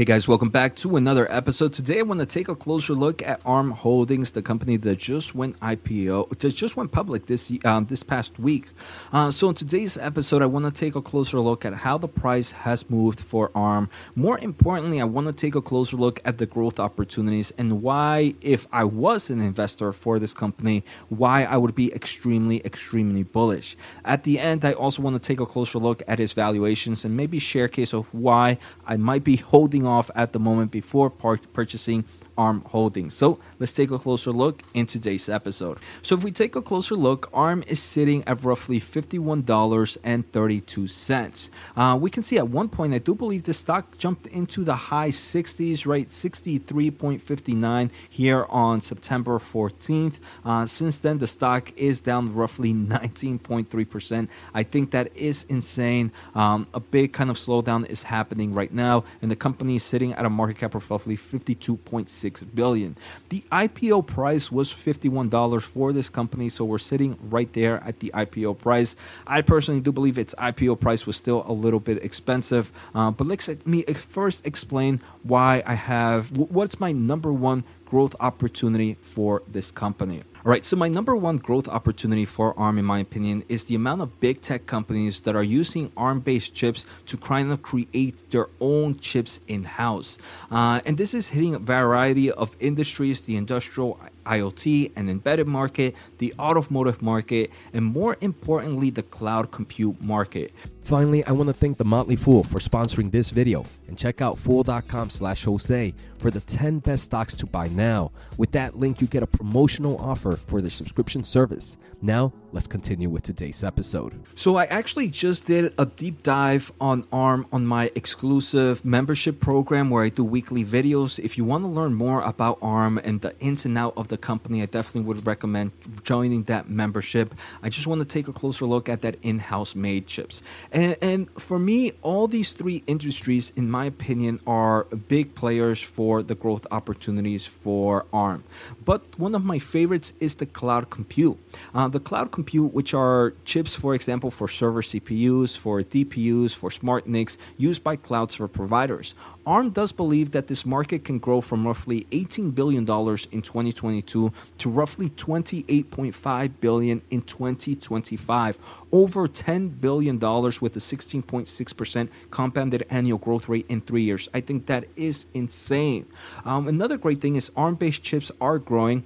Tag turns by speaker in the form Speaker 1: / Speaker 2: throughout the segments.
Speaker 1: Hey guys, welcome back to another episode. Today I want to take a closer look at ARM Holdings, the company that just went IPO, that just went public this um, this past week. Uh, so in today's episode, I want to take a closer look at how the price has moved for ARM. More importantly, I want to take a closer look at the growth opportunities and why, if I was an investor for this company, why I would be extremely, extremely bullish. At the end, I also want to take a closer look at its valuations and maybe share case of why I might be holding off at the moment before purchasing ARM Holdings. So let's take a closer look in today's episode. So if we take a closer look, ARM is sitting at roughly $51.32. Uh, we can see at one point, I do believe the stock jumped into the high 60s, right? 63.59 here on September 14th. Uh, since then, the stock is down roughly 19.3%. I think that is insane. Um, a big kind of slowdown is happening right now, and the company is sitting at a market cap of roughly 52.6 billion. The IPO price was $51 for this company, so we're sitting right there at the IPO price. I personally do believe its IPO price was still a little bit expensive, uh, but let me first explain why I have what's my number one growth opportunity for this company. All right, so my number one growth opportunity for ARM, in my opinion, is the amount of big tech companies that are using ARM based chips to kind of create their own chips in house. Uh, and this is hitting a variety of industries, the industrial IoT and embedded market, the automotive market, and more importantly, the cloud compute market.
Speaker 2: Finally, I want to thank the Motley Fool for sponsoring this video and check out fool.com slash Jose for the 10 best stocks to buy now. With that link, you get a promotional offer for the subscription service. Now, let's continue with today's episode.
Speaker 1: So, I actually just did a deep dive on ARM on my exclusive membership program where I do weekly videos. If you want to learn more about ARM and the ins and out of the company, I definitely would recommend joining that membership. I just want to take a closer look at that in house made chips. And, and for me, all these three industries, in my opinion, are big players for the growth opportunities for ARM. But one of my favorites is the cloud compute. Uh, the cloud compute, which are chips, for example, for server CPUs, for DPUs, for smart NICs, used by cloud server providers. ARM does believe that this market can grow from roughly $18 billion in 2022 to roughly 28.5 billion in 2025, over $10 billion with a 16.6% compounded annual growth rate in three years. I think that is insane. Um, another great thing is ARM-based chips are growing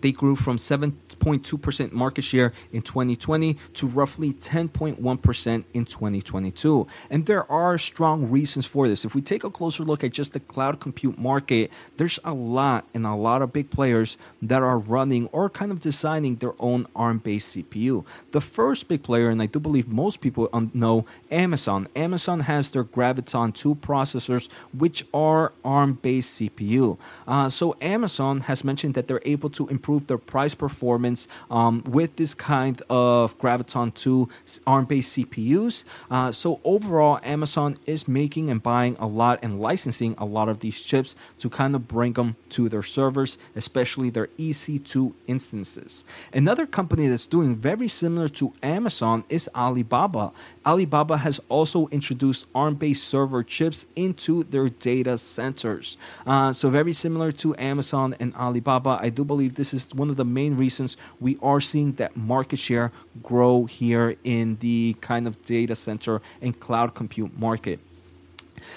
Speaker 1: they grew from 7.2% market share in 2020 to roughly 10.1% in 2022. And there are strong reasons for this. If we take a closer look at just the cloud compute market, there's a lot and a lot of big players that are running or kind of designing their own ARM based CPU. The first big player, and I do believe most people know, Amazon. Amazon has their Graviton 2 processors, which are ARM based CPU. Uh, so Amazon has mentioned that they're able to improve improve their price performance um, with this kind of Graviton 2 ARM based CPUs. Uh, so, overall, Amazon is making and buying a lot and licensing a lot of these chips to kind of bring them to their servers, especially their EC2 instances. Another company that's doing very similar to Amazon is Alibaba. Alibaba has also introduced ARM based server chips into their data centers. Uh, so, very similar to Amazon and Alibaba, I do believe this is is one of the main reasons we are seeing that market share grow here in the kind of data center and cloud compute market.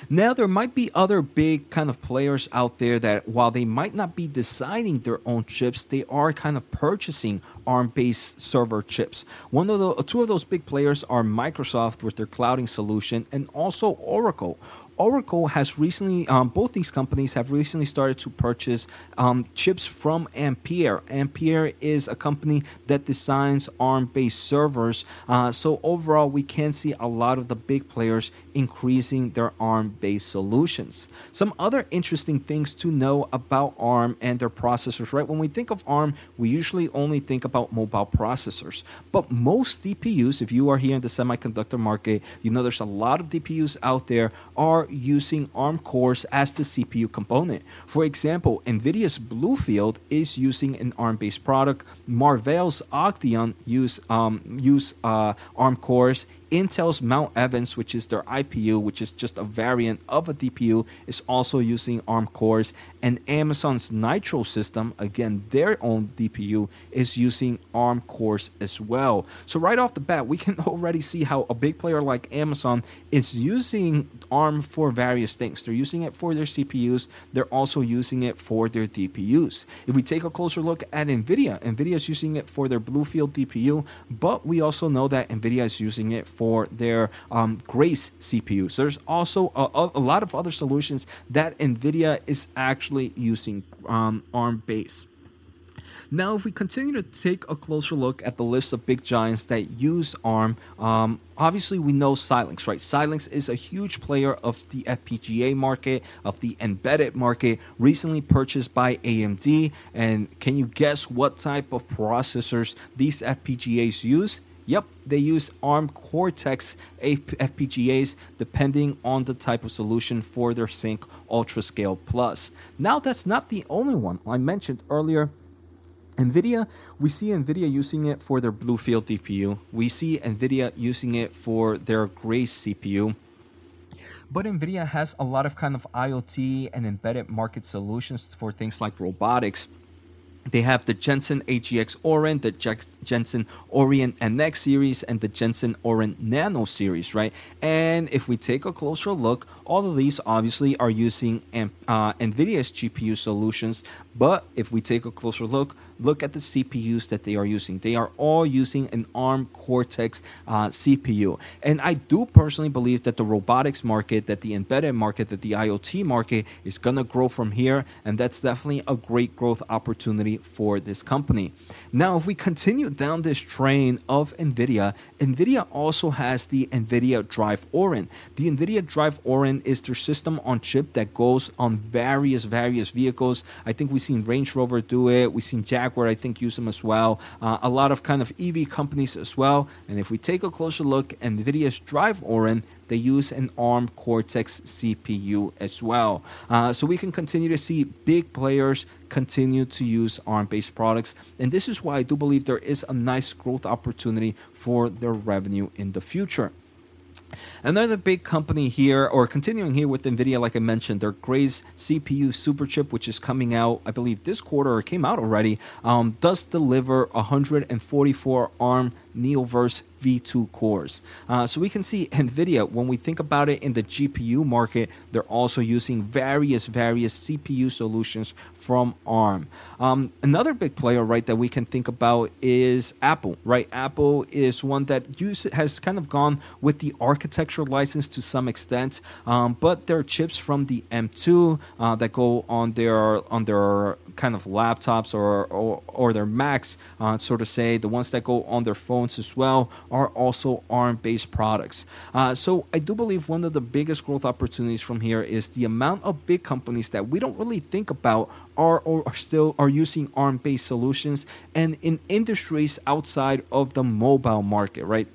Speaker 1: Now, there might be other big kind of players out there that, while they might not be designing their own chips, they are kind of purchasing ARM-based server chips. One of the two of those big players are Microsoft with their clouding solution, and also Oracle. Oracle has recently, um, both these companies have recently started to purchase um, chips from Ampere. Ampere is a company that designs ARM based servers. Uh, so, overall, we can see a lot of the big players increasing their ARM based solutions. Some other interesting things to know about ARM and their processors, right? When we think of ARM, we usually only think about mobile processors. But most DPUs, if you are here in the semiconductor market, you know there's a lot of DPUs out there are using ARM cores as the CPU component. For example, NVIDIA's Bluefield is using an ARM-based product. Marvell's Octeon use um, use uh, ARM cores. Intel's Mount Evans, which is their IPU, which is just a variant of a DPU, is also using ARM cores. And Amazon's Nitro system, again, their own DPU, is using ARM cores as well. So, right off the bat, we can already see how a big player like Amazon is using ARM for various things. They're using it for their CPUs, they're also using it for their DPUs. If we take a closer look at NVIDIA, NVIDIA is using it for their Bluefield DPU, but we also know that NVIDIA is using it for their um, Grace CPUs. There's also a, a, lot of other solutions that NVIDIA is actually using um, ARM base. Now, if we continue to take a closer look at the list of big giants that use ARM, um, obviously we know Xilinx, right? Xilinx is a huge player of the FPGA market, of the embedded market, recently purchased by AMD. And can you guess what type of processors these FPGAs use? Yep, they use ARM Cortex FPGAs depending on the type of solution for their Zynq UltraScale Plus. Now, that's not the only one. I mentioned earlier NVIDIA, we see NVIDIA using it for their Bluefield DPU. We see NVIDIA using it for their Grace CPU. But NVIDIA has a lot of kind of IoT and embedded market solutions for things like robotics. They have the Jetson AGX Orin, the Jetson Orin NX series, and the Jetson Orin Nano series, right? And if we take a closer look, all of these obviously are using uh, NVIDIA's GPU solutions. But if we take a closer look, look at the CPUs that they are using. They are all using an ARM Cortex uh, CPU. And I do personally believe that the robotics market, that the embedded market, that the IoT market is going to grow from here. And that's definitely a great growth opportunity for this company. Now, if we continue down this train of NVIDIA, NVIDIA also has the NVIDIA Drive Orin. The NVIDIA Drive Orin is their system on chip that goes on various, various vehicles. I think we've seen Range Rover do it. We've seen Jaguar, I think, use them as well. Uh, a lot of kind of EV companies as well. And if we take a closer look, NVIDIA's Drive Orin they use an ARM Cortex CPU as well. Uh, so we can continue to see big players continue to use ARM based products. And this is why I do believe there is a nice growth opportunity for their revenue in the future. Another big company here, or continuing here with NVIDIA, like I mentioned, their Grace CPU super chip, which is coming out, I believe, this quarter or came out already, um, does deliver 144 ARM Neoverse V2 cores. Uh, so we can see NVIDIA, when we think about it in the GPU market, they're also using various, various CPU solutions from ARM. Um, another big player, right, that we can think about is Apple, right? Apple is one that use, has kind of gone with the architecture license to some extent, um, but there are chips from the M2 uh, that go on their on their kind of laptops or or, or their Macs, uh, so to say, the ones that go on their phones as well are also ARM-based products. Uh, so I do believe one of the biggest growth opportunities from here is the amount of big companies that we don't really think about are or are still are using ARM-based solutions and in industries outside of the mobile market, right?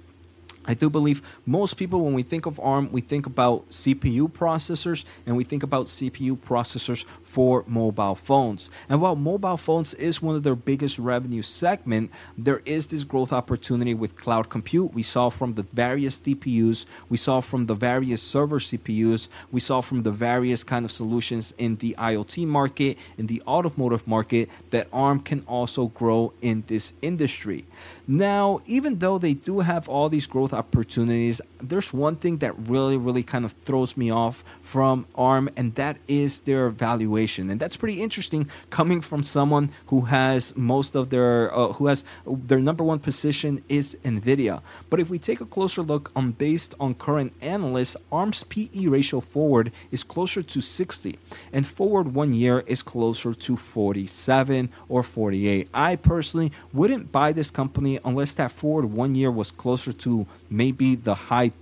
Speaker 1: I do believe most people, when we think of ARM, we think about CPU processors and we think about CPU processors for mobile phones. And while mobile phones is one of their biggest revenue segment, there is this growth opportunity with cloud compute. We saw from the various DPUs, we saw from the various server CPUs, we saw from the various kind of solutions in the IoT market, in the automotive market, that ARM can also grow in this industry. Now, even though they do have all these growth opportunities, there's one thing that really, really kind of throws me off from ARM, and that is their valuation. And that's pretty interesting coming from someone who has most of their, uh, who has their number one position is NVIDIA. But if we take a closer look on based on current analysts, ARM's PE ratio forward is closer to 60, and forward one year is closer to 47 or 48. I personally wouldn't buy this company unless that forward one year was closer to maybe the high,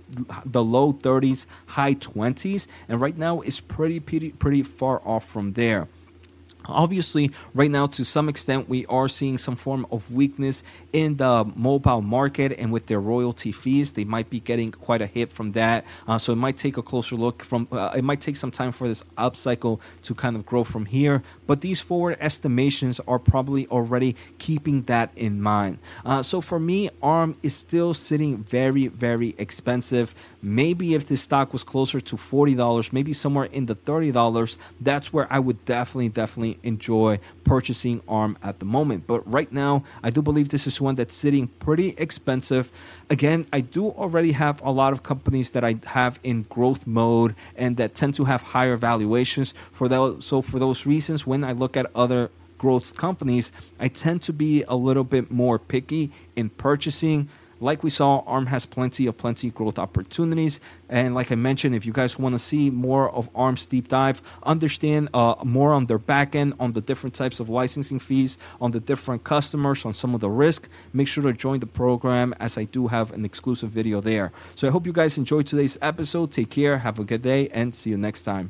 Speaker 1: the low 30s, high 20s, and right now it's pretty pretty pretty far off from there. Obviously, right now, to some extent, we are seeing some form of weakness in the mobile market, and with their royalty fees, they might be getting quite a hit from that. Uh, so it might take a closer look. From uh, it might take some time for this upcycle to kind of grow from here. But these forward estimations are probably already keeping that in mind. Uh, so for me, ARM is still sitting very, very expensive. Maybe if this stock was closer to forty dollars, maybe somewhere in the thirty dollars, that's where I would definitely, definitely enjoy purchasing ARM at the moment. But right now, I do believe this is one that's sitting pretty expensive. Again, I do already have a lot of companies that I have in growth mode and that tend to have higher valuations. For those, so for those reasons, when I look at other growth companies, I tend to be a little bit more picky in purchasing like we saw, ARM has plenty of plenty growth opportunities. And like I mentioned, if you guys want to see more of ARM's deep dive, understand uh, more on their back end, on the different types of licensing fees, on the different customers, on some of the risk, make sure to join the program as I do have an exclusive video there. So I hope you guys enjoyed today's episode. Take care, have a good day, and see you next time.